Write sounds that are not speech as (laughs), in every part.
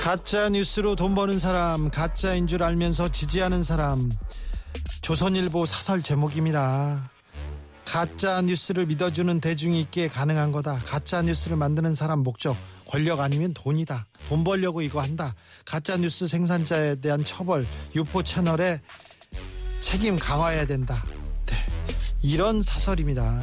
가짜 뉴스로 돈 버는 사람, 가짜인 줄 알면서 지지하는 사람. 조선일보 사설 제목입니다. 가짜 뉴스를 믿어주는 대중이 있기에 가능한 거다. 가짜 뉴스를 만드는 사람 목적 권력 아니면 돈이다. 돈 벌려고 이거 한다. 가짜 뉴스 생산자에 대한 처벌, 유포 채널에 책임 강화해야 된다. 네. 이런 사설입니다.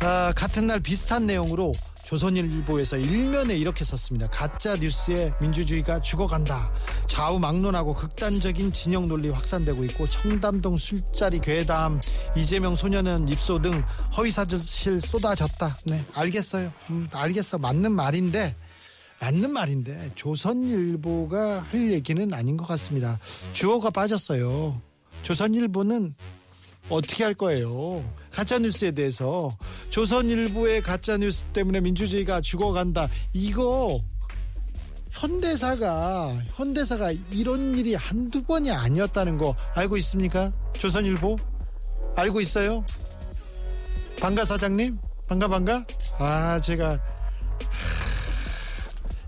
아, 같은 날 비슷한 내용으로 조선일보에서 일면에 이렇게 썼습니다. 가짜 뉴스에 민주주의가 죽어간다. 좌우 막론하고 극단적인 진영 논리 확산되고 있고 청담동 술자리 괴담, 이재명 소년은 입소 등 허위 사실 쏟아졌다. 네, 알겠어요. 음, 알겠어. 맞는 말인데 맞는 말인데 조선일보가 할 얘기는 아닌 것 같습니다. 주어가 빠졌어요. 조선일보는 어떻게 할 거예요? 가짜 뉴스에 대해서 조선일보의 가짜 뉴스 때문에 민주주의가 죽어간다. 이거 현대사가 현대사가 이런 일이 한두 번이 아니었다는 거 알고 있습니까? 조선일보 알고 있어요? 반가 사장님 반가 반가 아 제가 하,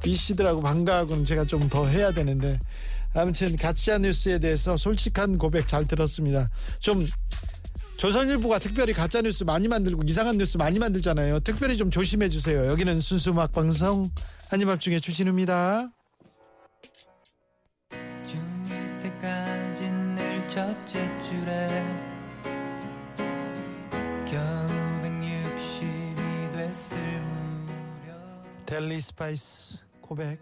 이 씨들하고 반가하고는 제가 좀 더 해야 되는데 아무튼 가짜 뉴스에 대해서 솔직한 고백 잘 들었습니다. 좀 조선일보가 특별히 가짜 뉴스 많이 만들고 이상한 뉴스 많이 만들잖아요. 특별히 좀 조심해 주세요. 여기는 순수 음악 방송 아닌 밤중에 주진우입니다. 중2 때까지 늘 첫째 줄에 겨우 160이 됐을 무렵 델리 스파이스 고백.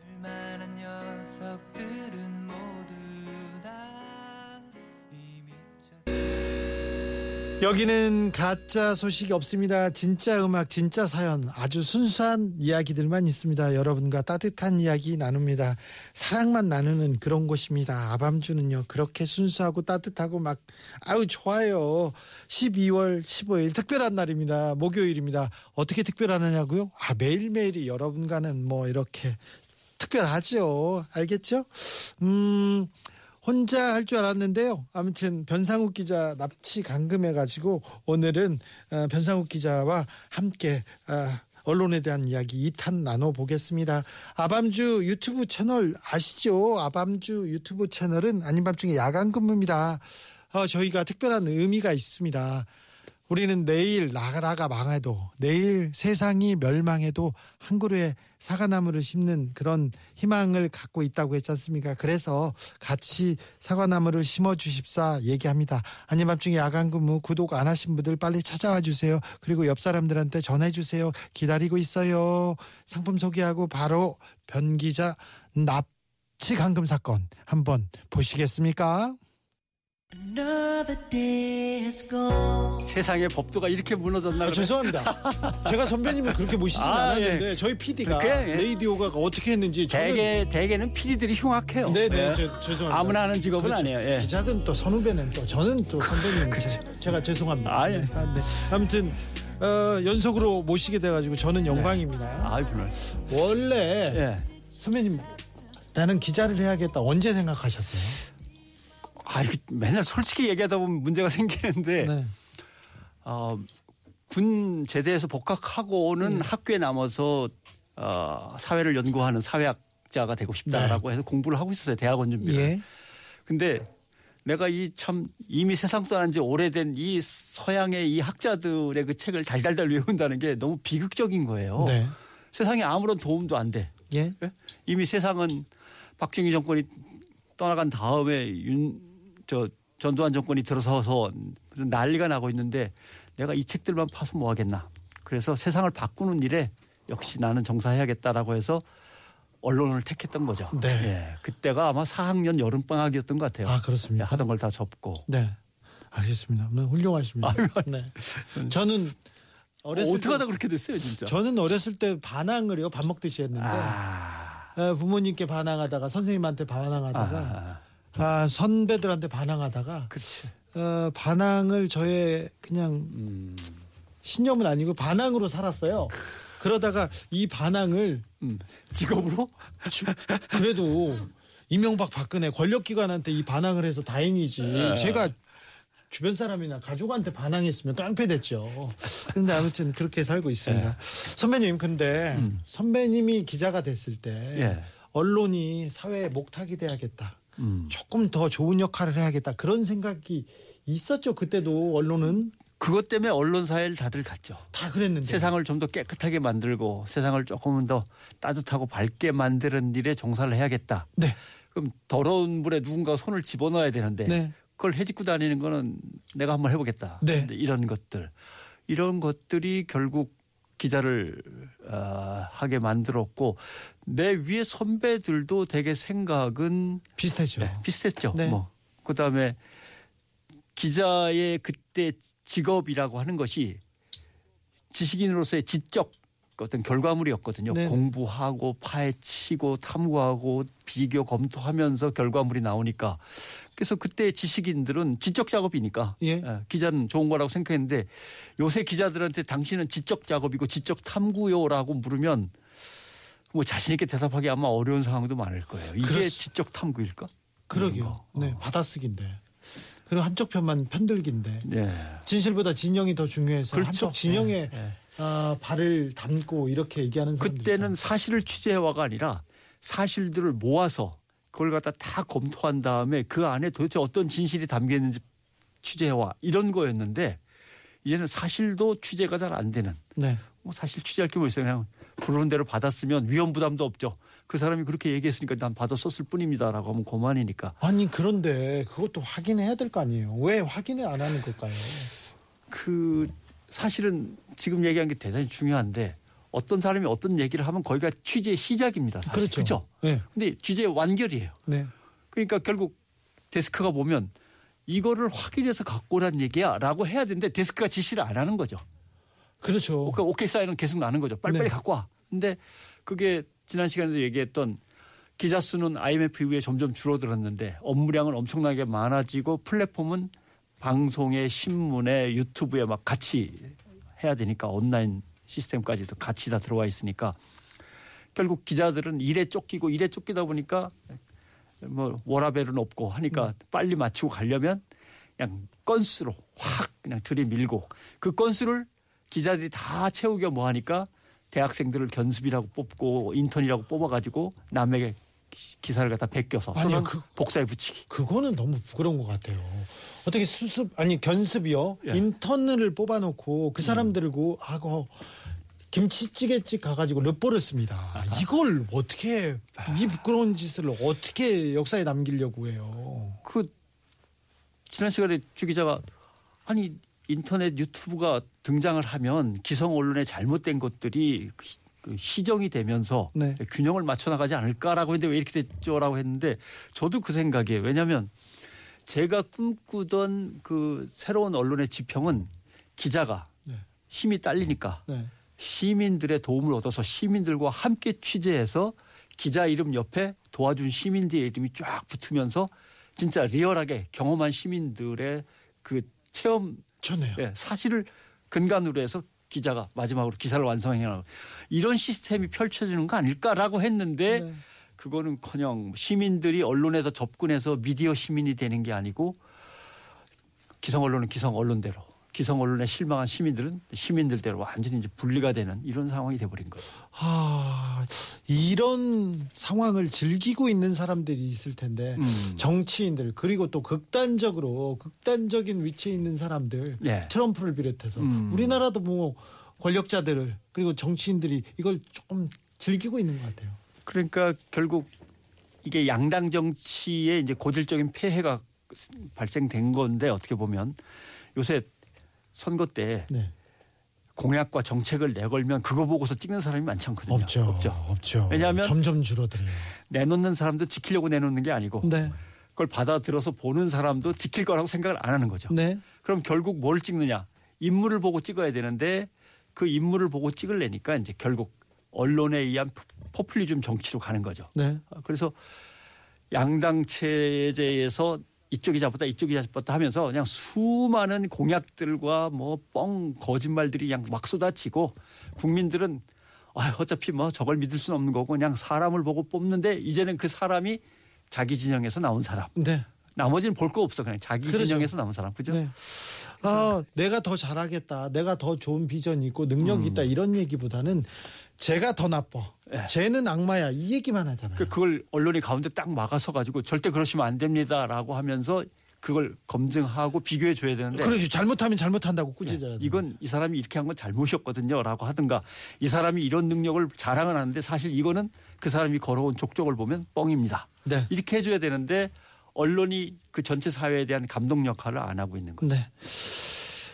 여기는 가짜 소식이 없습니다. 진짜 음악, 진짜 사연, 아주 순수한 이야기들만 있습니다. 여러분과 따뜻한 이야기 나눕니다. 사랑만 나누는 그런 곳입니다. 아밤주는요, 그렇게 순수하고 따뜻하고 막, 아유, 좋아요. 12월 15일 특별한 날입니다. 목요일입니다. 어떻게 특별하느냐고요? 아, 매일매일이 여러분과는 뭐 이렇게 특별하죠. 알겠죠? 음, 혼자 할 줄 알았는데요. 아무튼 변상욱 기자 납치 감금해가지고 오늘은 어, 변상욱 기자와 함께 어, 언론에 대한 이야기 2탄 나눠보겠습니다. 아밤주 유튜브 채널 아시죠? 아밤주 유튜브 채널은 아닌 밤중에 야간 근무입니다. 어, 저희가 특별한 의미가 있습니다. 우리는 내일 나라가 망해도 내일 세상이 멸망해도 한 그루의 사과나무를 심는 그런 희망을 갖고 있다고 했지 않습니까? 그래서 같이 사과나무를 심어 주십사 얘기합니다. 아님 밤중에 야간 근무 구독 안 하신 분들 빨리 찾아와 주세요. 그리고 옆 사람들한테 전해 주세요. 기다리고 있어요. 상품 소개하고 바로 변기자 납치 감금 사건 한번 보시겠습니까? 세상의 법도가 이렇게 무너졌나 아, 그래? 죄송합니다. 제가 선배님을 그렇게 모시진 아, 않았는데 저희 PD가 예. 레이디오가 어떻게 했는지 저는 대개 대개는 PD들이 흉악해요. 네네 예. 저- 죄송합니다. 아무나 하는 직업은 그렇죠. 아니에요. 예. 기자든 또 선후배는 또 저는 또 선배님 제- 제가 죄송합니다. 아, 예. 네. 아, 네. 아무튼 어, 연속으로 모시게 돼가지고 저는 영광입니다. 아이 별말. 원래 예. 선배님 나는 기자를 해야겠다 언제 생각하셨어요? 아 이거 맨날 솔직히 얘기하다 보면 문제가 생기는데 네. 어, 군 제대에서 복학하고는 음. 학교에 남아서 어, 사회를 연구하는 사회학자가 되고 싶다라고 해서 공부를 하고 있었어요 대학원 준비를. 네. 예. 근데 내가 이 참 이미 세상 떠난 지 오래된 이 서양의 이 학자들의 그 책을 달달달 외운다는 게 너무 비극적인 거예요. 네. 세상에 아무런 도움도 안 돼. 예. 이미 세상은 박정희 정권이 떠나간 다음에 윤 저 전두환 정권이 들어서서 난리가 나고 있는데 내가 이 책들만 파서 뭐 하겠나. 그래서 세상을 바꾸는 일에 역시 나는 종사해야겠다라고 해서 언론을 택했던 거죠. 네. 예, 그때가 아마 4학년 여름 방학이었던 것 같아요. 아 예, 그렇습니다. 하던 걸 다 접고. 네. 알겠습니다. 네, 훌륭하십니다. 네. 저는 어렸을 어떻게 때 하다 그렇게 됐어요, 진짜? 저는 어렸을 때 반항을요 밥 먹듯이 했는데 아, 어, 부모님께 반항하다가 선생님한테 반항하다가 아, 아, 선배들한테 반항하다가 그렇지. 어, 반항을 저의 그냥 음, 신념은 아니고 반항으로 살았어요. 그러다가 이 반항을 음. 직업으로? 주- 그래도 이명박 박근혜 권력기관한테 이 반항을 해서 다행이지. 네. 제가 주변 사람이나 가족한테 반항했으면 깡패됐죠. 근데 아무튼 그렇게 살고 있습니다. 선배님, 근데 선배님이 기자가 됐을 때 예. 언론이 사회에 목탁이 돼야겠다. 음. 조금 더 좋은 역할을 해야겠다. 그런 생각이 있었죠. 그때도 언론은 그것 때문에 언론사를 다들 갔죠. 다 그랬는데. 세상을 좀 더 깨끗하게 만들고 세상을 조금은 더 따뜻하고 밝게 만드는 일에 종사를 해야겠다. 네. 그럼 더러운 물에 누군가 손을 집어넣어야 되는데 네. 그걸 해집고 다니는 거는 내가 한번 해보겠다. 네. 이런 것들 이런 것들이 결국 기자를 어, 하게 만들었고 내 위에 선배들도 되게 생각은 비슷했죠. 네, 비슷했죠. 네. 뭐 그다음에 기자의 그때 직업이라고 하는 것이 지식인으로서의 지적 어떤 결과물이었거든요. 네. 공부하고 파헤치고 탐구하고 비교 검토하면서 결과물이 나오니까 그래서 그때 지식인들은 지적 작업이니까 예. 예, 기자는 좋은 거라고 생각했는데 요새 기자들한테 당신은 지적 작업이고 지적 탐구요라고 물으면 뭐 자신 있게 대답하기 아마 어려운 상황도 많을 거예요. 이게 그렇- 지적 탐구일까? 그러게요. 네, 받아쓰기인데. 그리고 한쪽 편만 편들기인데. 네. 진실보다 진영이 더 중요해서 그렇죠. 한쪽 진영에 예, 예. 아, 발을 담고 이렇게 얘기하는 그때는 사실을 취재해와가 아니라 사실들을 모아서 그걸 갖다 다 검토한 다음에 그 안에 도대체 어떤 진실이 담겨 있는지 취재해와 이런 거였는데 이제는 사실도 취재가 잘 안 되는 네. 뭐 사실 취재할 게 뭐 있어요 그냥 부르는 대로 받았으면 위험 부담도 없죠 그 사람이 그렇게 얘기했으니까 난 받아 썼을 뿐입니다라고 하면 그만이니까 아니 그런데 그것도 확인해야 될 거 아니에요. 왜 확인을 안 하는 걸까요? 그 사실은 지금 얘기한 게 대단히 중요한데 어떤 사람이 어떤 얘기를 하면 거기가 취재의 시작입니다 사실 그렇죠. 그렇죠 네. 근데 취재의 완결이에요 네. 그러니까 결국 데스크가 보면 이거를 확인해서 갖고 오란 얘기야라고 해야 되는데 데스크가 지시를 안 하는 거죠. 그렇죠. 그러니까 오케이 사인은 계속 나는 거죠. 빨리빨리 네. 갖고 와. 근데 그게 지난 시간에도 얘기했던 기자 수는 IMF 이후에 점점 줄어들었는데 업무량은 엄청나게 많아지고 플랫폼은 방송에 신문에 유튜브에 막 같이 해야 되니까 온라인 시스템까지도 같이 다 들어와 있으니까 결국 기자들은 일에 쫓기고 일에 쫓기다 보니까 뭐 워라벨은 없고 하니까 빨리 마치고 가려면 그냥 건수로 확 그냥 들이밀고 그 건수를 기자들이 다 채우겨 뭐 하니까 대학생들을 견습이라고 뽑고 인턴이라고 뽑아가지고 남에게 기- 기사를 갖다 베껴서 아니요, 그- 복사해 붙이기. 그거는 너무 부끄러운 것 같아요. 어떻게 수습 아니 견습이요 예. 인턴을 뽑아놓고 그 사람들고 하고 김치찌개집 가가지고 르뽀를 씁니다. 이걸 어떻게 이 부끄러운 짓을 어떻게 역사에 남기려고 해요? 그 지난 시간에 주 기자가 아니 인터넷 유튜브가 등장을 하면 기성 언론의 잘못된 것들이 그 시- 그 시정이 되면서 네. 균형을 맞춰 나가지 않을까라고 했는데 왜 이렇게 됐죠라고 했는데 저도 그 생각이에요. 왜냐하면 제가 꿈꾸던 그 새로운 언론의 지평은 기자가 네. 힘이 딸리니까 네. 시민들의 도움을 얻어서 시민들과 함께 취재해서 기자 이름 옆에 도와준 시민들의 이름이 쫙 붙으면서 진짜 리얼하게 경험한 시민들의 그 체험 좋네요. 예, 사실을 근간으로 해서 기자가 마지막으로 기사를 완성해야 이런 시스템이 펼쳐지는 거 아닐까라고 했는데 네. 그거는커녕 시민들이 언론에 더 접근해서 미디어 시민이 되는 게 아니고 기성 언론은 기성 언론대로 기성 언론에 실망한 시민들은 시민들대로 완전히 이제 분리가 되는 이런 상황이 돼버린 거예요. 아 이런 상황을 즐기고 있는 사람들이 있을 텐데 음. 정치인들 그리고 또 극단적으로 극단적인 위치에 있는 사람들 네. 트럼프를 비롯해서 음. 우리나라도 뭐 권력자들을 그리고 정치인들이 이걸 조금 즐기고 있는 것 같아요. 그러니까 결국 이게 양당 정치에 이제 고질적인 폐해가 발생된 건데 어떻게 보면 요새 선거 때 네. 공약과 정책을 내걸면 그거 보고서 찍는 사람이 많지 않거든요. 없죠. 없죠. 없죠. 왜냐하면 점점 줄어들어요. 내놓는 사람도 지키려고 내놓는 게 아니고 네. 그걸 받아들어서 보는 사람도 지킬 거라고 생각을 안 하는 거죠. 네. 그럼 결국 뭘 찍느냐? 인물을 보고 찍어야 되는데 그 인물을 보고 찍으려니까 이제 결국 언론에 의한 포퓰리즘 정치로 가는 거죠. 네. 어, 그래서 양당 체제에서 이쪽이 잡았다 이쪽이 잡았다 하면서 그냥 수많은 공약들과 뭐 뻥 거짓말들이 그냥 막 쏟아지고 국민들은 아, 어차피 뭐 저걸 믿을 수는 없는 거고 그냥 사람을 보고 뽑는데 이제는 그 사람이 자기 진영에서 나온 사람. 네. 나머지는 볼 거 없어 그냥 자기 그렇죠. 진영에서 나온 사람. 그죠? 네. 아, 내가 더 잘하겠다. 내가 더 좋은 비전이 있고 능력이 있다. 이런 얘기보다는 제가 더 나빠. 음. 예. 쟤는 악마야. 이 얘기만 하잖아요. 그- 그걸 언론이 가운데 딱 막아서 가지고 절대 그러시면 안 됩니다라고 하면서 그걸 검증하고 비교해 줘야 되는데 그렇지. 잘못하면 잘못한다고 꾸짖어야 돼. 네. 이건 이 사람이 이렇게 한 건 잘못이었거든요라고 하든가 이 사람이 이런 능력을 자랑을 하는데 사실 이거는 그 사람이 걸어온 족적을 보면 뻥입니다. 네. 이렇게 해줘야 되는데 언론이 그 전체 사회에 대한 감독 역할을 안 하고 있는 거죠. 네.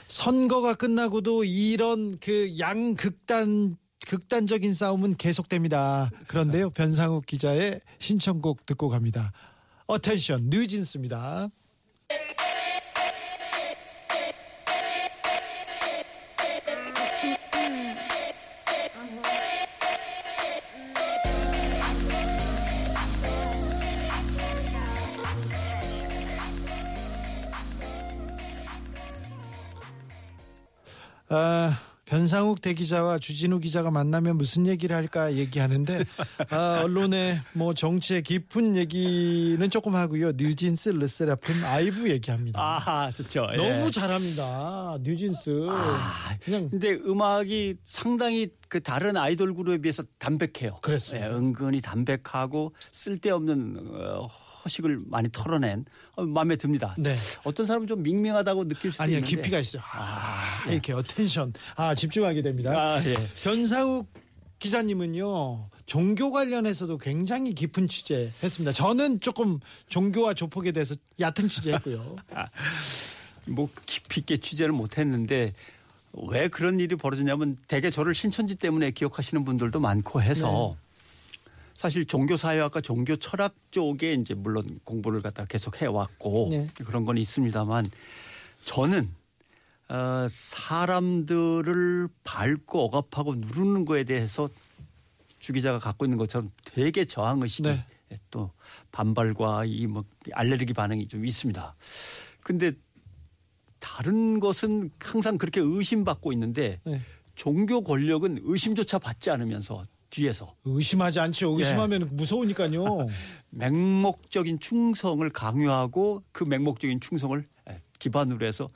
선거가 끝나고도 이런 그 양극단 극단적인 싸움은 계속됩니다. 그런데요, 변상욱 기자의 신청곡 듣고 갑니다. Attention 뉴진스입니다. 아, 변상욱 대기자와 주진우 기자가 만나면 무슨 얘기를 할까 얘기하는데 아, 언론의 뭐 정치의 깊은 얘기는 조금 하고요. 뉴진스, 르세라핌, 아이브 얘기합니다. 아 좋죠. 예. 너무 잘합니다. 뉴진스. 아, 그냥 근데 음악이 상당히 그 다른 아이돌 그룹에 비해서 담백해요. 그렇습니다. 예, 은근히 담백하고 쓸데없는 어, 허식을 많이 털어낸 어, 마음에 듭니다. 네. 어떤 사람은 좀 밍밍하다고 느낄 수도 아니야 있는데 깊이가 있어요. 아, 이렇게 Attention. 아 집중하게 됩니다. 아, 예. 변상욱 기자님은요 종교 관련해서도 굉장히 깊은 취재했습니다. 저는 조금 종교와 조폭에 대해서 얕은 취재했고요. (laughs) 뭐 깊이 있게 취재를 못했는데 왜 그런 일이 벌어지냐면 대개 저를 신천지 때문에 기억하시는 분들도 많고 해서 사실 종교 사회학과 종교 철학 쪽에 이제 물론 공부를 갖다 계속 해왔고 네. 그런 건 있습니다만 저는 어, 사람들을 밟고 억압하고 누르는 거에 대해서 주 기자가 갖고 있는 것처럼 되게 저항 의식이 네. 또 반발과 이 뭐 알레르기 반응이 좀 있습니다. 근데 다른 것은 항상 그렇게 의심받고 있는데 네. 종교 권력은 의심조차 받지 않으면서 뒤에서 의심하지 않죠. 의심하면 무서우니까요. (laughs) 맹목적인 충성을 강요하고 그 맹목적인 충성을 기반으로 해서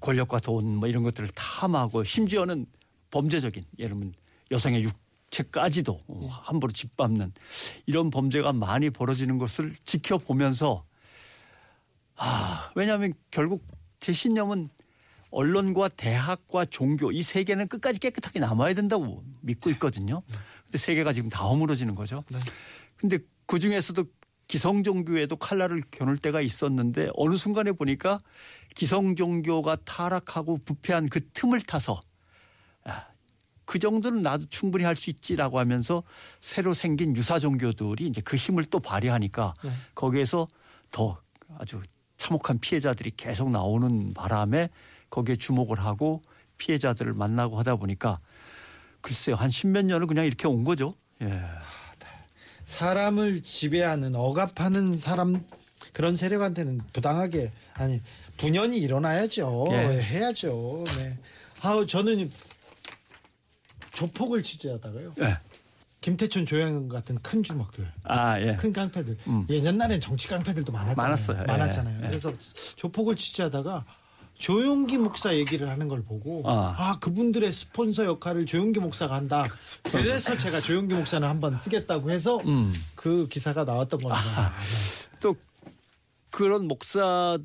권력과 돈 뭐 이런 것들을 탐하고 심지어는 범죄적인 예를 들면 여성의 육체까지도 어, 함부로 짓밟는 이런 범죄가 많이 벌어지는 것을 지켜보면서 아 왜냐하면 결국 제 신념은 언론과 대학과 종교 이 세 개는 끝까지 깨끗하게 남아야 된다고 믿고 있거든요. 근데 세 개가 지금 다 허물어지는 거죠. 근데 그 중에서도 기성 종교에도 칼날을 겨눌 때가 있었는데 어느 순간에 보니까 기성 종교가 타락하고 부패한 그 틈을 타서 아, 그 정도는 나도 충분히 할 수 있지라고 하면서 새로 생긴 유사 종교들이 이제 그 힘을 또 발휘하니까 네. 거기에서 더 아주 참혹한 피해자들이 계속 나오는 바람에 거기에 주목을 하고 피해자들을 만나고 하다 보니까 글쎄요 한 십몇 년을 그냥 이렇게 온 거죠. 예. 사람을 지배하는 억압하는 사람 그런 세력한테는 부당하게 아니 분연이 일어나야죠. 예. 해야죠. 네. 아우 저는 조폭을 취재하다가요. 예. 김태춘 조영 같은 큰 주먹들, 아 예. 큰 깡패들. 음. 예, 옛날엔 정치 깡패들도 많았잖아요. 많았어요. 예. 많았잖아요. 예. 그래서 조폭을 취재하다가 조용기 목사 얘기를 하는 걸 보고 아. 아, 그분들의 스폰서 역할을 조용기 목사가 한다. (laughs) 그래서 제가 조용기 목사는 한번 쓰겠다고 해서 음. 그 기사가 나왔던 겁니다. 네. 또 그런 목사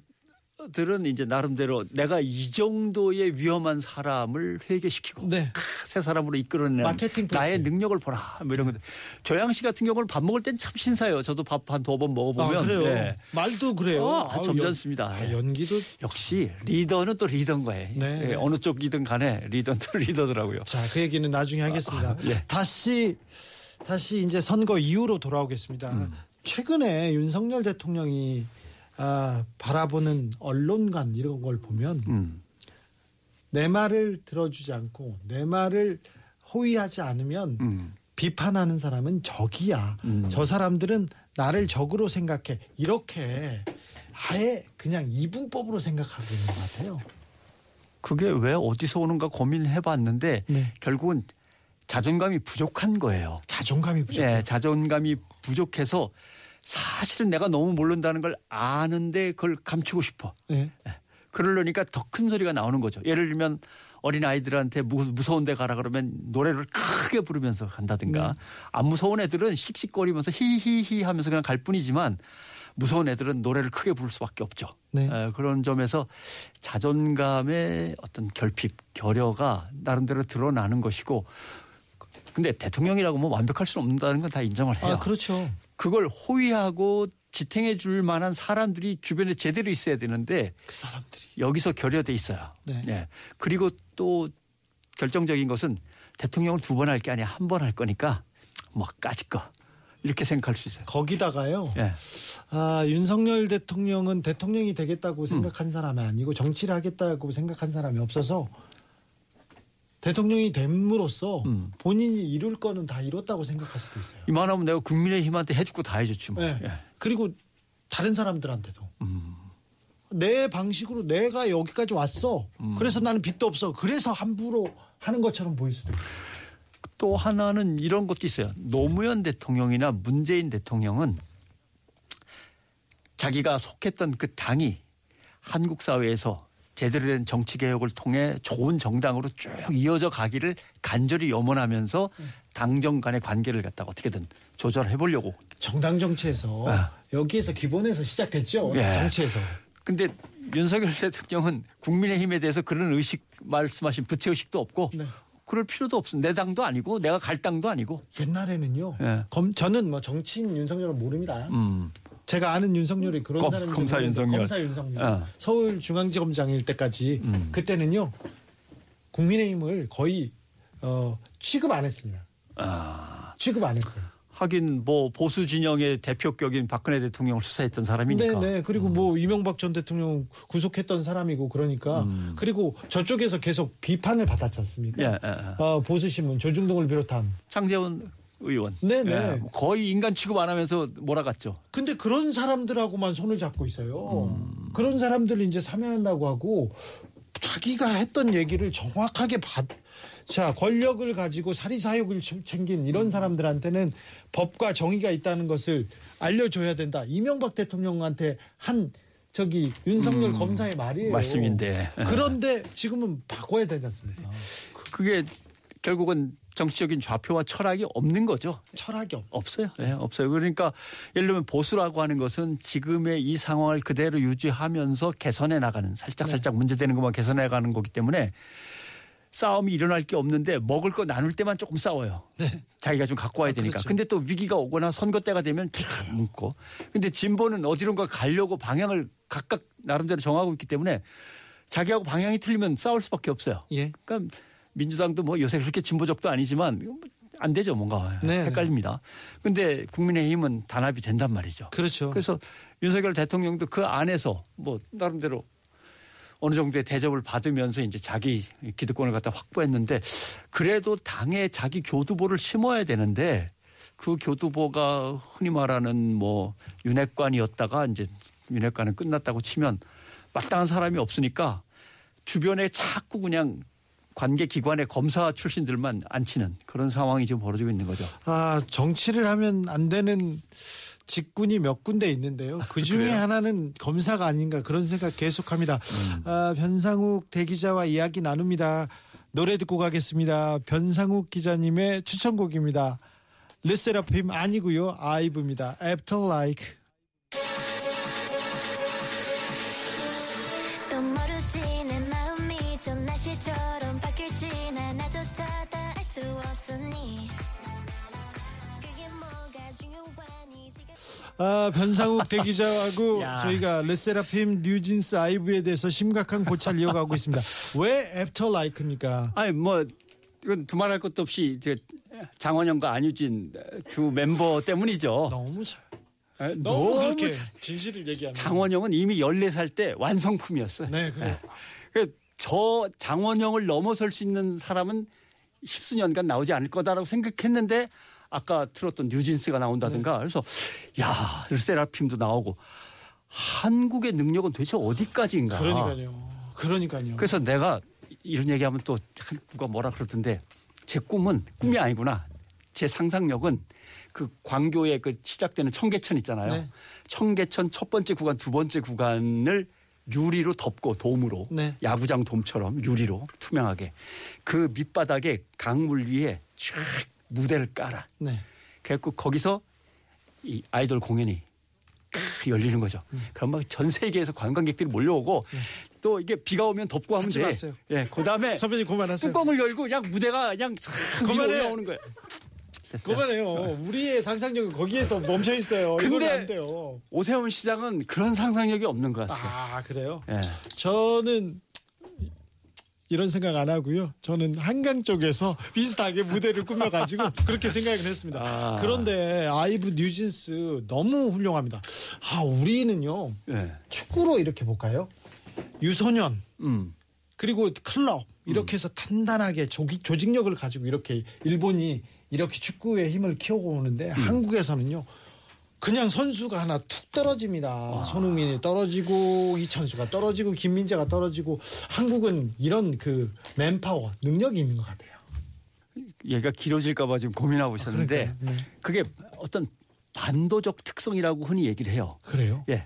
들은 이제 나름대로 내가 이 정도의 위험한 사람을 회개시키고 네. 크, 새 사람으로 이끌어내는 마케팅 나의. 능력을 보라 뭐 이런 거. 조양 씨 같은 경우는 밥 먹을 땐 참 신사예요. 저도 밥 한 두 번 먹어보면 아, 그래요. 예. 말도 그래요. 어, 아우, 점잖습니다. 연, 아, 예. 연기도 역시 리더는 또 리더인 거예요. 네. 예, 어느 쪽이든 간에 리더는 또 리더더라고요. 자, 그 얘기는 나중에 하겠습니다. 아, 예. 다시 다시 이제 선거 이후로 돌아오겠습니다. 음. 최근에 윤석열 대통령이 아, 바라보는 언론관 이런 걸 보면 음. 내 말을 들어주지 않고 내 말을 호의하지 않으면 음. 비판하는 사람은 적이야. 음. 저 사람들은 나를 적으로 생각해. 이렇게 아예 그냥 이분법으로 생각하고 있는 것 같아요. 그게 왜 어디서 오는가 고민해 봤는데 네. 결국은 자존감이 부족한 거예요. 자존감이 부족해. 예, 자존감이 부족해서 사실은 내가 너무 모른다는 걸 아는데 그걸 감추고 싶어. 네. 그러려니까 더 큰 소리가 나오는 거죠. 예를 들면 어린 아이들한테 무, 무서운 데 가라 그러면 노래를 크게 부르면서 간다든가 네. 안 무서운 애들은 씩씩거리면서 히히히 하면서 그냥 갈 뿐이지만 무서운 애들은 노래를 크게 부를 수밖에 없죠. 네. 에, 그런 점에서 자존감의 어떤 결핍, 결여가 나름대로 드러나는 것이고 근데 대통령이라고 뭐 완벽할 수는 없다는 건 다 인정을 해요. 아, 그렇죠. 그걸 호위하고 지탱해 줄 만한 사람들이 주변에 제대로 있어야 되는데 그 사람들이. 여기서 결여돼 있어요. 네. 예. 그리고 또 결정적인 것은 대통령을 두 번 할 게 아니라 한 번 할 거니까 뭐 까짓 거 이렇게 생각할 수 있어요. 거기다가요. 예. 아, 윤석열 대통령은 대통령이 음. 되겠다고 생각한 사람이 아니고 정치를 하겠다고 생각한 사람이 없어서 대통령이 됨으로써 음. 본인이 이룰 거는 다 이뤘다고 생각할 수도 있어요. 이만하면 내가 국민의힘한테 해줄 거 다 해줬지 뭐. 네. 예. 그리고 다른 사람들한테도 음. 내 방식으로 내가 여기까지 왔어. 음. 그래서 나는 빚도 없어. 그래서 함부로 하는 것처럼 보일 수도 있어요. 또 하나는 이런 것도 있어요. 노무현 대통령이나 문재인 대통령은 자기가 속했던 그 당이 한국 사회에서 제대로 된 정치 개혁을 통해 좋은 정당으로 쭉 이어져 가기를 간절히 염원하면서 당정 간의 관계를 갖다가 어떻게든 조절해 보려고. 정당 정치에서 아. 여기에서 기본에서 시작됐죠. 예. 정치에서. 근데 윤석열 대통령은 국민의힘에 대해서 그런 의식 말씀하신 부채 의식도 없고 네. 그럴 필요도 없습니다. 내 당도 아니고 내가 갈 당도 아니고. 옛날에는 요. 예. 검, 저는 뭐 정치인 윤석열을 모릅니다. 음. 제가 아는 윤석열이 그런 검- 사람이 검사 윤석열. 검사 윤석열. 어. 서울중앙지검장일 때까지 음. 그때는요. 국민의힘을 거의 어, 취급 안 했습니다. 아. 취급 안 했어요. 하긴 뭐 보수 진영의 대표격인 박근혜 대통령을 수사했던 사람이니까. 네, 네. 그리고 뭐 이명박 전 대통령 구속했던 사람이고 그러니까 음. 그리고 저쪽에서 계속 비판을 받았지 않습니까? 예, 예, 예. 어, 보수 신문 조중동을 비롯한. 장재원 의원. 네, 네. 예, 뭐 거의 인간 취급 안 하면서 몰아갔죠. 근데 그런 사람들하고만 손을 잡고 있어요. 음. 그런 사람들을 이제 사면한다고 하고 자기가 했던 얘기를 정확하게 받. 자 권력을 가지고 사리사욕을 참- 챙긴 음. 이런 사람들한테는 법과 정의가 있다는 것을 알려줘야 된다. 이명박 대통령한테 한 저기 윤석열 음, 검사의 말이에요. 말씀인데. 그런데 지금은 바꿔야 되지 않습니까? 그게 결국은 정치적인 좌표와 철학이 없는 거죠. 철학이 없. 없어요. 네, 없어요. 그러니까 예를 들면 보수라고 하는 것은 지금의 이 상황을 그대로 유지하면서 개선해 나가는 살짝 살짝 문제되는 것만 개선해 가는 거기 때문에 싸움이 일어날 게 없는데 먹을 거 나눌 때만 조금 싸워요. 자기가 좀 갖고 와야 되니까. 그렇죠. 근데 또 위기가 오거나 선거 때가 되면 탁 묻고. 근데 진보는 어디론가 가려고 방향을 각각 나름대로 정하고 있기 때문에 자기하고 방향이 틀리면 싸울 수밖에 없어요. 예. 그러니까 민주당도 뭐 요새 그렇게 진보적도 아니지만 안 되죠 뭔가 네, 헷갈립니다. 근데 국민의힘은 단합이 된단 말이죠. 그렇죠. 그래서 윤석열 대통령도 그 안에서 뭐 나름대로 어느 정도의 대접을 받으면서 이제 자기 기득권을 갖다 확보했는데 그래도 당에 자기 교두보를 심어야 되는데 그 교두보가 흔히 말하는 뭐 윤핵관이었다가 이제 윤핵관은 끝났다고 치면 마땅한 사람이 없으니까 주변에 자꾸 그냥 관계 기관의 검사 출신들만 앉히는 그런 상황이 지금 벌어지고 있는 거죠. 아, 정치를 하면 안 되는 직군이 몇 군데 있는데요. 그 중에? 하나는 검사가 아닌가 그런 생각 계속합니다. 아, 변상욱 대기자와 이야기 나눕니다. 노래 듣고 가겠습니다. 변상욱 기자님의 추천곡입니다. 르세라핌 아니고요. 아이브입니다. After Like. 아, 변상욱 대기자하고 (laughs) 야. 저희가 르세라핌 뉴진스 아이브에 대해서 심각한 고찰 이어가고 있습니다. 왜 After Like입니까? 아니 뭐 이건 두말할 것도 없이 이제 장원영과 안유진 두 멤버 때문이죠. 너무 잘. 에, 너무 그렇게 잘- 진실을 얘기하는. 장원영은 이미 14살 때 완성품이었어요. 네, 그래. 그저 장원영을 넘어설 수 있는 사람은 십수년간 나오지 않을 거다라고 생각했는데 아까 틀었던 뉴진스가 나온다든가 그래서 야 세라핌도 나오고 한국의 능력은 도대체 어디까지인가? 그러니까요. 그러니까요. 그래서 내가 이런 얘기하면 또 누가 뭐라 그러던데 제 꿈은 꿈이 아니구나. 제 상상력은 그 광교의 그 시작되는 청계천 있잖아요. 네. 청계천 첫 번째 구간, 두 번째 구간을 유리로 덮고 돔으로 네. 야구장 돔처럼 유리로 투명하게 그 밑바닥에 강물 위에 쫙 무대를 깔아. 네. 그래갖고 거기서 이 아이돌 공연이 크 열리는 거죠. 음. 그럼 막 전 세계에서 관광객들이 몰려오고 또 이게 비가 오면 덮고 하면 하지 돼. 마세요. 예, 그다음에 선배님 그만하세요. 뚜껑을 열고 그냥 무대가 그냥 그만해. 올라오는 거예요. 됐어요. 그만해요. 우리의 상상력은 거기에서 멈춰 있어요. 근데- 안 돼요. 오세훈 시장은 그런 상상력이 없는 것 같아요. 아 그래요? 예. 저는 이런 생각 안 하고요. 저는 한강 쪽에서 비슷하게 무대를 꾸며가지고 (laughs) 그렇게 생각을 했습니다. 아. 그런데 아이브 뉴진스 너무 훌륭합니다. 아 우리는요 예. 축구로 이렇게 볼까요? 유소년 음. 그리고 클럽 이렇게 해서 단단하게 조기, 조직력을 가지고 이렇게 일본이 이렇게 축구의 힘을 키우고 오는데 음. 한국에서는요 그냥 선수가 하나 툭 떨어집니다. 손흥민이 떨어지고 이천수가 떨어지고 김민재가 떨어지고 한국은 이런 그 맨파워 능력이 있는 것 같아요. 얘가 길어질까봐 지금 고민하고 있었는데 그러니까요. 네. 그게 어떤 반도적 특성이라고 흔히 얘기를 해요. 그래요? 예.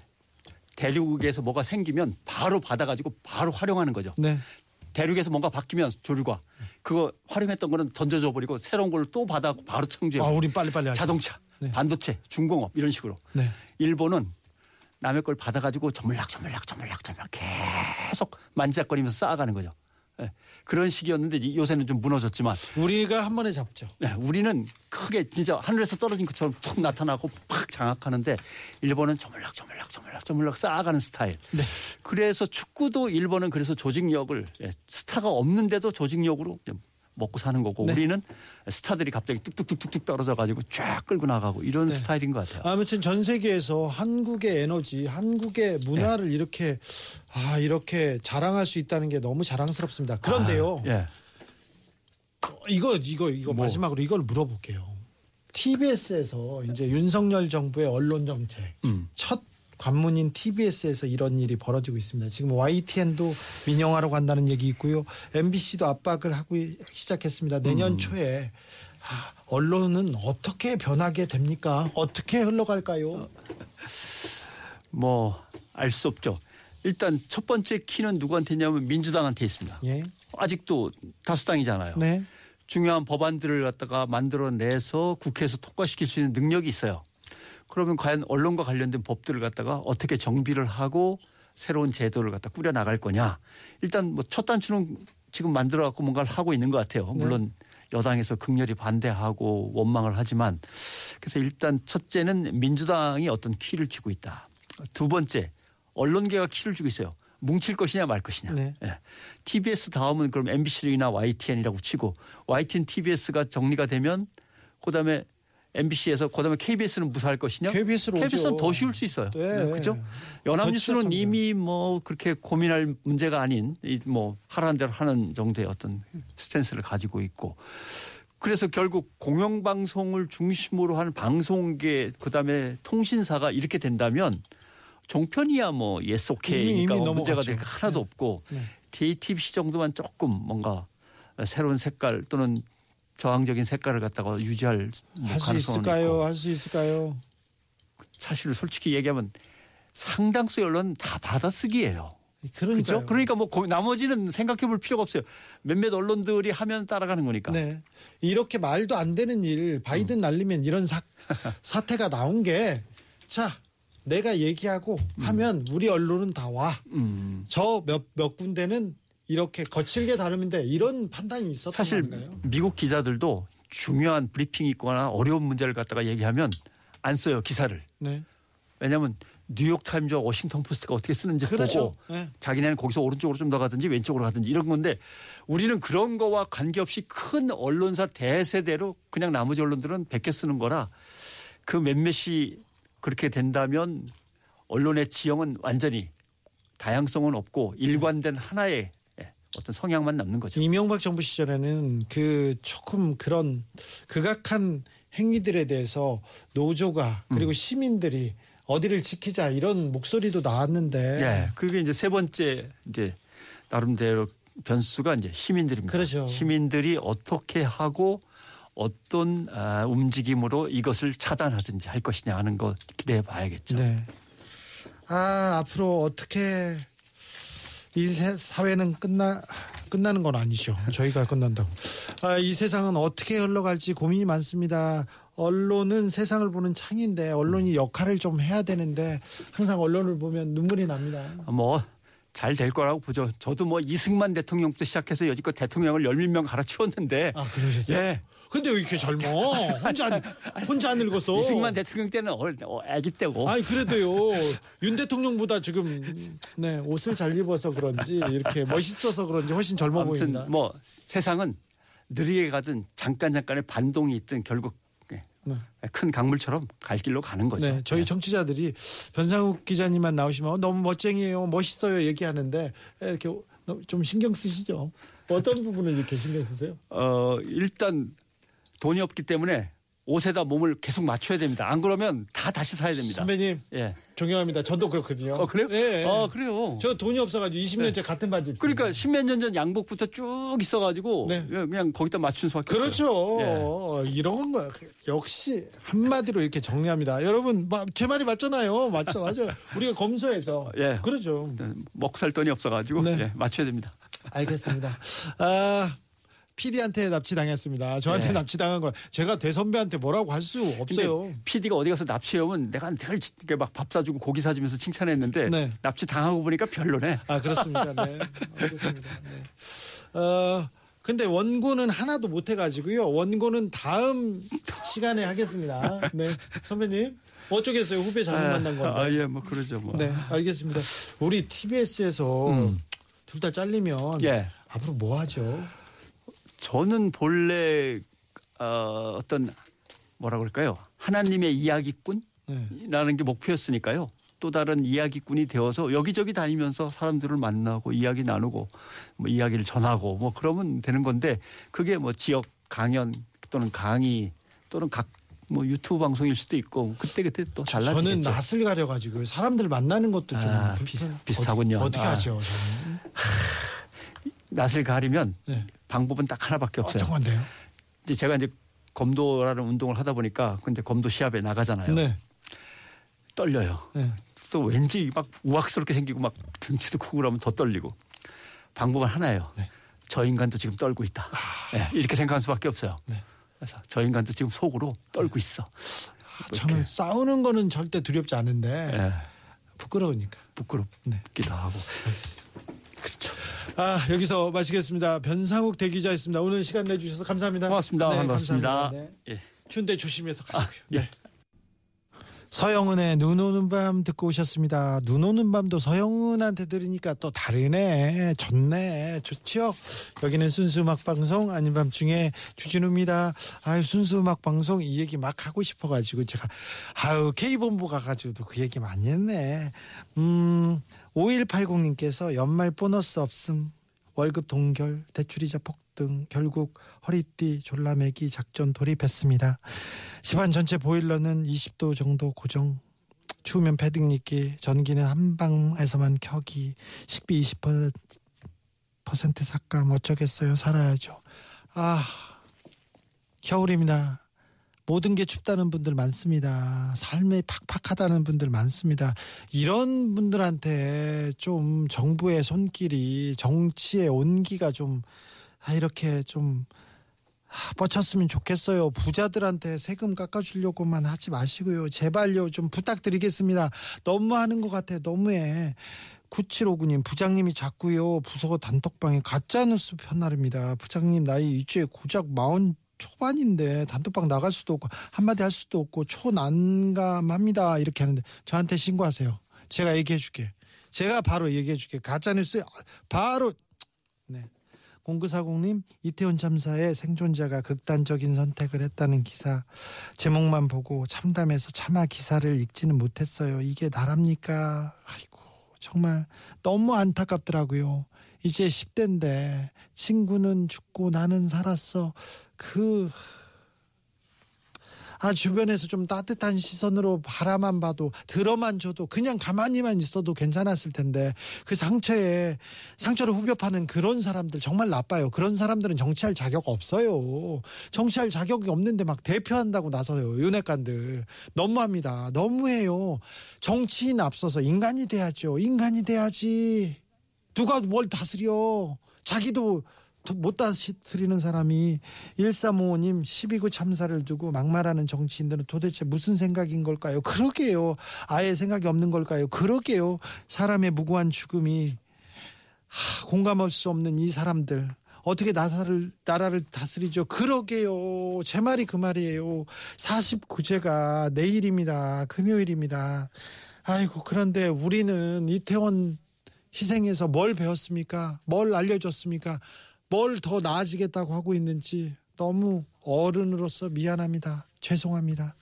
대륙에서 뭐가 생기면 바로 받아가지고 바로 활용하는 거죠. 네. 대륙에서 뭔가 바뀌면 조류가 그거 활용했던 거는 던져줘 버리고 새로운 걸 또 받아갖고 바로 창조해. 아, 우린 빨리 빨리 하죠. 자동차, 네. 반도체, 중공업 이런 식으로. 네. 일본은 남의 걸 받아가지고 조물락 조물락 조물락 조물락 계속 만지작거리면서 쌓아가는 거죠. 예. 그런 식이었는데 이- 요새는 좀 무너졌지만 우리가 한 번에 잡죠. 네, 우리는 크게 진짜 하늘에서 떨어진 것처럼 툭 나타나고 팍 장악하는데 일본은 조물락 조물락 조물락 조물락 쌓아가는 스타일. 네. 그래서 축구도 일본은 그래서 조직력을 예, 스타가 없는데도 조직력으로 먹고 사는 거고 네. 우리는 스타들이 갑자기 뚝뚝뚝뚝뚝 떨어져 가지고 쫙 끌고 나가고 이런 네. 스타일인 것 같아요. 아무튼 전 세계에서 한국의 에너지, 한국의 문화를 이렇게 아 이렇게 자랑할 수 있다는 게 너무 자랑스럽습니다. 그런데요, 아, 예. 이거 이거 이거 뭐? 마지막으로 이걸 물어볼게요. TBS에서 이제 윤석열 정부의 언론 정책 음. 첫 관문인 TBS에서 이런 일이 벌어지고 있습니다. 지금 YTN도 민영화로 간다는 얘기 있고요. MBC도 압박을 하고 시작했습니다. 내년 음. 초에 아, 언론은 어떻게 변하게 됩니까? 어떻게 흘러갈까요? (laughs) 뭐 알 수 없죠. 일단 첫 번째 키는 누구한테 있냐면 민주당한테 있습니다. 예. 아직도 다수당이잖아요. 네. 중요한 법안들을 갖다가 만들어내서 국회에서 통과시킬 수 있는 능력이 있어요. 그러면 과연 언론과 관련된 법들을 갖다가 어떻게 정비를 하고 새로운 제도를 갖다 꾸려 나갈 거냐. 일단 뭐 첫 단추는 지금 만들어 갖고 뭔가를 하고 있는 것 같아요. 물론 여당에서 극렬히 반대하고 원망을 하지만 그래서 일단 첫째는 민주당이 어떤 키를 쥐고 있다. 두 번째 언론계가 키를 쥐고 있어요. 뭉칠 것이냐 말 것이냐. 네. 예. TBS 다음은 그럼 MBC나 YTN이라고 치고 YTN, TBS가 정리가 되면 그다음에 MBC에서 그다음에 KBS는 무사할 것이냐? KBS로 KBS는 오죠. 더 쉬울 수 있어요. 네. 그렇죠? 연합뉴스는 시작합니다. 이미 뭐 그렇게 고민할 문제가 아닌 이뭐 하라는 대로 하는 정도의 어떤 스탠스를 가지고 있고 그래서 결국 공영방송을 중심으로 하는 방송계 그다음에 통신사가 이렇게 된다면 종편이야 뭐 yes 오케이니까 이미 뭐 문제가. 될 게 하나도 없고 네. JTBC 정도만 조금 뭔가 새로운 색깔 또는 저항적인 색깔을 갖다가 유지할 뭐 할수 가능성은 있을까요? 할 수 있을까요? 사실 솔직히 얘기하면 상당수 언론은 다 받아쓰기예요. 그렇죠? 그러니까 뭐 고- 나머지는 생각해 볼 필요가 없어요. 몇몇 언론들이 하면 따라가는 거니까. 네. 이렇게 말도 안 되는 일 바이든 날리면 이런 사, (laughs) 사태가 나온 게 자, 내가 얘기하고 하면 우리 언론은 다 와. 음. 저몇몇 군데는 이렇게 거칠게 다루면 돼. 이런 판단이 있었던 사실 건가요? 미국 기자들도 중요한 브리핑이 있거나 어려운 문제를 갖다가 얘기하면 안 써요 기사를. 네. 왜냐하면 뉴욕 타임즈와 워싱턴 포스트가 어떻게 쓰는지 그렇죠. 보고 네. 자기네는 거기서 오른쪽으로 좀 더 가든지 왼쪽으로 가든지 이런 건데 우리는 그런 거와 관계없이 큰 언론사 대세대로 그냥 나머지 언론들은 베껴 쓰는 거라 그 몇몇이 그렇게 된다면 언론의 지형은 완전히 다양성은 없고 일관된 하나의 예, 어떤 성향만 남는 거죠. 이명박 정부 시절에는 그 조금 그런 극악한 행위들에 대해서 노조가 음. 그리고 시민들이 어디를 지키자 이런 목소리도 나왔는데 예, 그게 이제 세 번째 이제 나름대로 변수가 이제 시민들입니다. 그렇죠. 시민들이 어떻게 하고 어떤 아, 움직임으로 이것을 차단하든지 할 것이냐 하는 거 기대해 봐야겠죠. 네. 아 앞으로 어떻게 이 세- 사회는 끝나 끝나는 건 아니죠. 저희가 끝난다고. 아, 이 세상은 어떻게 흘러갈지 고민이 많습니다. 언론은 세상을 보는 창인데 언론이 역할을 좀 해야 되는데 항상 언론을 보면 눈물이 납니다. 뭐 잘 될 거라고 보죠. 저도 뭐 이승만 대통령부터 시작해서 여지껏 대통령을 열몇 명 갈아치웠는데 아 그러셨어요? 예. 근데 왜 이렇게 젊어? 혼자 안, (laughs) 혼자 안 늙었어. 이승만 대통령 때는 어, 어, 아기 때고 아니 그래도요 (laughs) 윤 대통령보다 지금 네 옷을 잘 입어서 그런지 이렇게 멋있어서 그런지 훨씬 젊어 아무튼 보인다. 뭐 세상은 느리게 가든 잠깐 잠깐의 반동이 있든 결국 예, 네. 큰 강물처럼 갈 길로 가는 거죠. 네, 저희 예. 청취자들이 변상욱 기자님만 나오시면 어, 너무 멋쟁이에요, 멋있어요 얘기하는데 이렇게 좀 신경 쓰시죠. 어떤 부분을 이렇게 신경 쓰세요? 어, 일단 돈이 없기 때문에 옷에다 몸을 계속 맞춰야 됩니다. 안 그러면 다 다시 사야 됩니다. 선배님 예. 존경합니다. 저도 그렇거든요. 어 그래요? 네. 어 그래요. 저 돈이 없어가지고 20년째 같은 바지. 입습니다. 그러니까 십몇 년 전 양복부터 쭉 있어가지고 네. 그냥 거기다 맞춘 수밖에 그렇죠. 없어요. 예. 이런 거 역시 한마디로 이렇게 정리합니다. 여러분 마- 제 말이 맞잖아요. 맞죠, 맞아요. 우리가 검소해서 예. 그렇죠. 먹살 돈이 없어가지고 네. 예, 맞춰야 됩니다. 알겠습니다. (laughs) 아. PD한테 납치당했습니다. 저한테 네. 납치당한 건 제가 대선배한테 뭐라고 할 수 없어요. PD가 어디 가서 납치해오면 내가 늘 이렇게 막밥 사주고 고기 사주면서 칭찬했는데 네. 납치 당하고 보니까 별로네. 아 그렇습니다. 네, 알겠습니다. 네. 어 근데 원고는 하나도 못 해가지고요. 원고는 다음 시간에 하겠습니다. 네, 선배님 어쩌겠어요. 후배 잘못 만난 건데. 아, 예, 뭐 그러죠, 뭐. 네, 알겠습니다. 우리 TBS에서 음. 둘다 잘리면 예. 앞으로 뭐 하죠? 저는 본래 어, 어떤 뭐라 그럴까요? 하나님의 이야기꾼이라는 네. 게 목표였으니까요. 또 다른 이야기꾼이 되어서 여기저기 다니면서 사람들을 만나고 이야기 나누고 뭐 이야기를 전하고 뭐 그러면 되는 건데 그게 뭐 지역 강연 또는 강의 또는 각 뭐 유튜브 방송일 수도 있고 그때 그때 또 달라지겠죠. 저는 낯을 가려 가지고 사람들 만나는 것도 좀 아, 불편- 비- 비슷하군요. 어떻게, 어떻게 아. 하죠? 저는? 낯을 가리면 네. 방법은 딱 하나밖에 없어요. 어떤 건데요? 이제 제가 이제 검도라는 운동을 하다 보니까 근데 검도 시합에 나가잖아요. 네. 떨려요. 네. 또 왠지 막 우악스럽게 생기고 막 등치도 크고 그러면 더 떨리고 방법은 하나예요. 네. 저 인간도 지금 떨고 있다. 예, 이렇게 생각할 수밖에 없어요. 네. 그래서 저 인간도 지금 속으로 떨고 있어. 저는 싸우는 거는 절대 두렵지 않은데 예, 부끄러우니까. 부끄럽기도 하고. 그렇죠. 아 여기서 마치겠습니다. 변상욱 대기자였습니다. 오늘 시간 내주셔서 감사합니다. 고맙습니다. 네, 반갑습니다. 감사합니다. 네. 예. 추운데 조심해서 가시고요. 예. 네. 서영은의 눈 오는 밤 듣고 오셨습니다. 눈 오는 밤도 서영은한테 들으니까 또 다르네. 좋네. 좋지요? 여기는 순수 음악 방송 아닌 밤 중에 주진우입니다. 아유, 순수 음악 방송 이 얘기 막 하고 싶어가지고 제가 아유, K본부 가가지고도 그 얘기 많이 했네. 음, 5180님께서 연말 보너스 없음. 월급 동결, 대출이자 폭등, 결국 허리띠 졸라매기 작전 돌입했습니다. 집안 전체 보일러는 20도 정도 고정. 추우면 패딩 입기, 전기는 한 방에서만 켜기, 식비 20% 삭감 어쩌겠어요. 살아야죠. 아, 겨울입니다. 모든 게 춥다는 분들 많습니다. 삶이 팍팍하다는 분들 많습니다. 이런 분들한테 좀 정부의 손길이 정치의 온기가 좀 아, 이렇게 좀 아, 뻗쳤으면 좋겠어요. 부자들한테 세금 깎아주려고만 하지 마시고요. 제발요. 좀 부탁드리겠습니다. 너무하는 것 같아요. 너무해. 9759님, 부장님이 자꾸요, 부서 단톡방에 가짜뉴스 편나릅니다. 부장님 나이 이제 고작 마흔 초반인데 단톡방 나갈 수도 없고 한마디 할 수도 없고 초난감합니다. 이렇게 하는데 저한테 신고하세요. 제가 얘기해 줄게. 제가 바로 얘기해 줄게. 가짜뉴스 바로 네. 0940님 이태원 참사의 생존자가 극단적인 선택을 했다는 기사 제목만 보고 참담해서 차마 기사를 읽지는 못했어요. 이게 나랍니까? 아이고 정말 너무 안타깝더라고요. 이제 10대인데 친구는 죽고 나는 살았어. 그 아, 주변에서 좀 따뜻한 시선으로 바라만 봐도, 들어만 줘도, 그냥 가만히만 있어도 괜찮았을 텐데, 그 상처에, 상처를 후벼 파는 그런 사람들 정말 나빠요. 그런 사람들은 정치할 자격 없어요. 정치할 자격이 없는데 막 대표한다고 나서요. 윤핵관들. 너무합니다. 너무해요. 정치인 앞서서 인간이 돼야죠. 인간이 돼야지. 누가 뭘 다스려. 자기도 못 다스리는 사람이 1355님 12구 참사를 두고 막말하는 정치인들은 도대체 무슨 생각인 걸까요? 그러게요. 아예 생각이 없는 걸까요? 그러게요. 사람의 무고한 죽음이 하, 공감할 수 없는 이 사람들 어떻게 나라를 나라를 다스리죠? 그러게요. 제 말이 그 말이에요. 49제가 내일입니다. 금요일입니다. 아이고 그런데 우리는 이태원 희생에서 뭘 배웠습니까? 뭘 알려줬습니까? 뭘 더 나아지겠다고 하고 있는지 너무 어른으로서 미안합니다. 죄송합니다.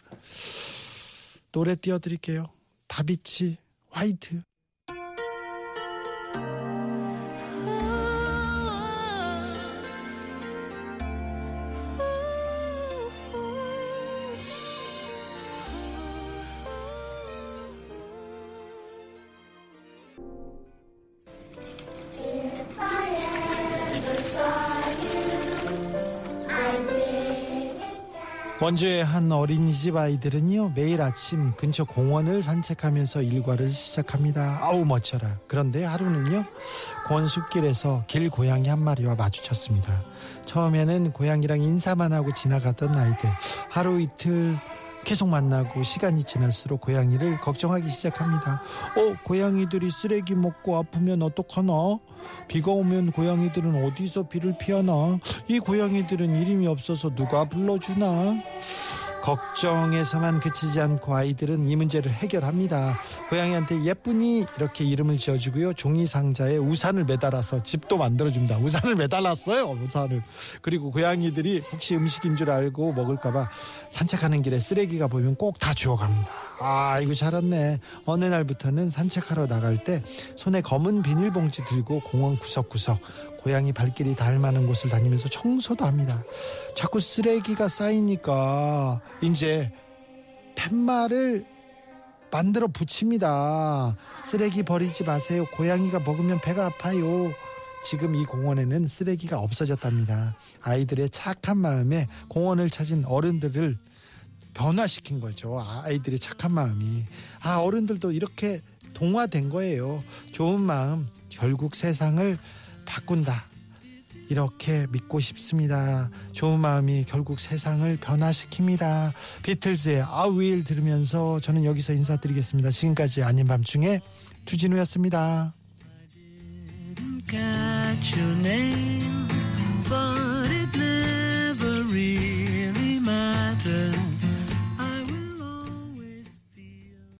노래 띄워드릴게요. 다비치 화이트. 원주의 한 어린이집 아이들은요 매일 아침 근처 공원을 산책하면서 일과를 시작합니다. 아우 멋져라. 그런데 하루는요 공원 숲길에서 길 고양이 한 마리와 마주쳤습니다. 처음에는 고양이랑 인사만 하고 지나가던 아이들 하루 이틀 계속 만나고 시간이 지날수록 고양이를 걱정하기 시작합니다. 어, 고양이들이 쓰레기 먹고 아프면 어떡하나? 비가 오면 고양이들은 어디서 비를 피하나? 이 고양이들은 이름이 없어서 누가 불러주나? 걱정에서만 그치지 않고 아이들은 이 문제를 해결합니다. 고양이한테 예쁘니 이렇게 이름을 지어주고요. 종이 상자에 우산을 매달아서 집도 만들어줍니다. 우산을 매달았어요. 우산을. 그리고 고양이들이 혹시 음식인 줄 알고 먹을까봐 산책하는 길에 쓰레기가 보이면 꼭 다 주워갑니다. 아, 이거 잘았네. 어느 날부터는 산책하러 나갈 때 손에 검은 비닐봉지 들고 공원 구석구석 고양이 발길이 닿을 만한 곳을 다니면서 청소도 합니다. 자꾸 쓰레기가 쌓이니까 이제 팻말을 만들어 붙입니다. 쓰레기 버리지 마세요. 고양이가 먹으면 배가 아파요. 지금 이 공원에는 쓰레기가 없어졌답니다. 아이들의 착한 마음에 공원을 찾은 어른들을 변화시킨 거죠. 아이들의 착한 마음이. 아, 어른들도 이렇게 동화된 거예요. 좋은 마음, 결국 세상을 바꾼다. 이렇게 믿고 싶습니다. 좋은 마음이 결국 세상을 변화시킵니다. 비틀즈의 아윌 들으면서 저는 여기서 인사드리겠습니다. 지금까지 아닌 밤중에 주진우였습니다.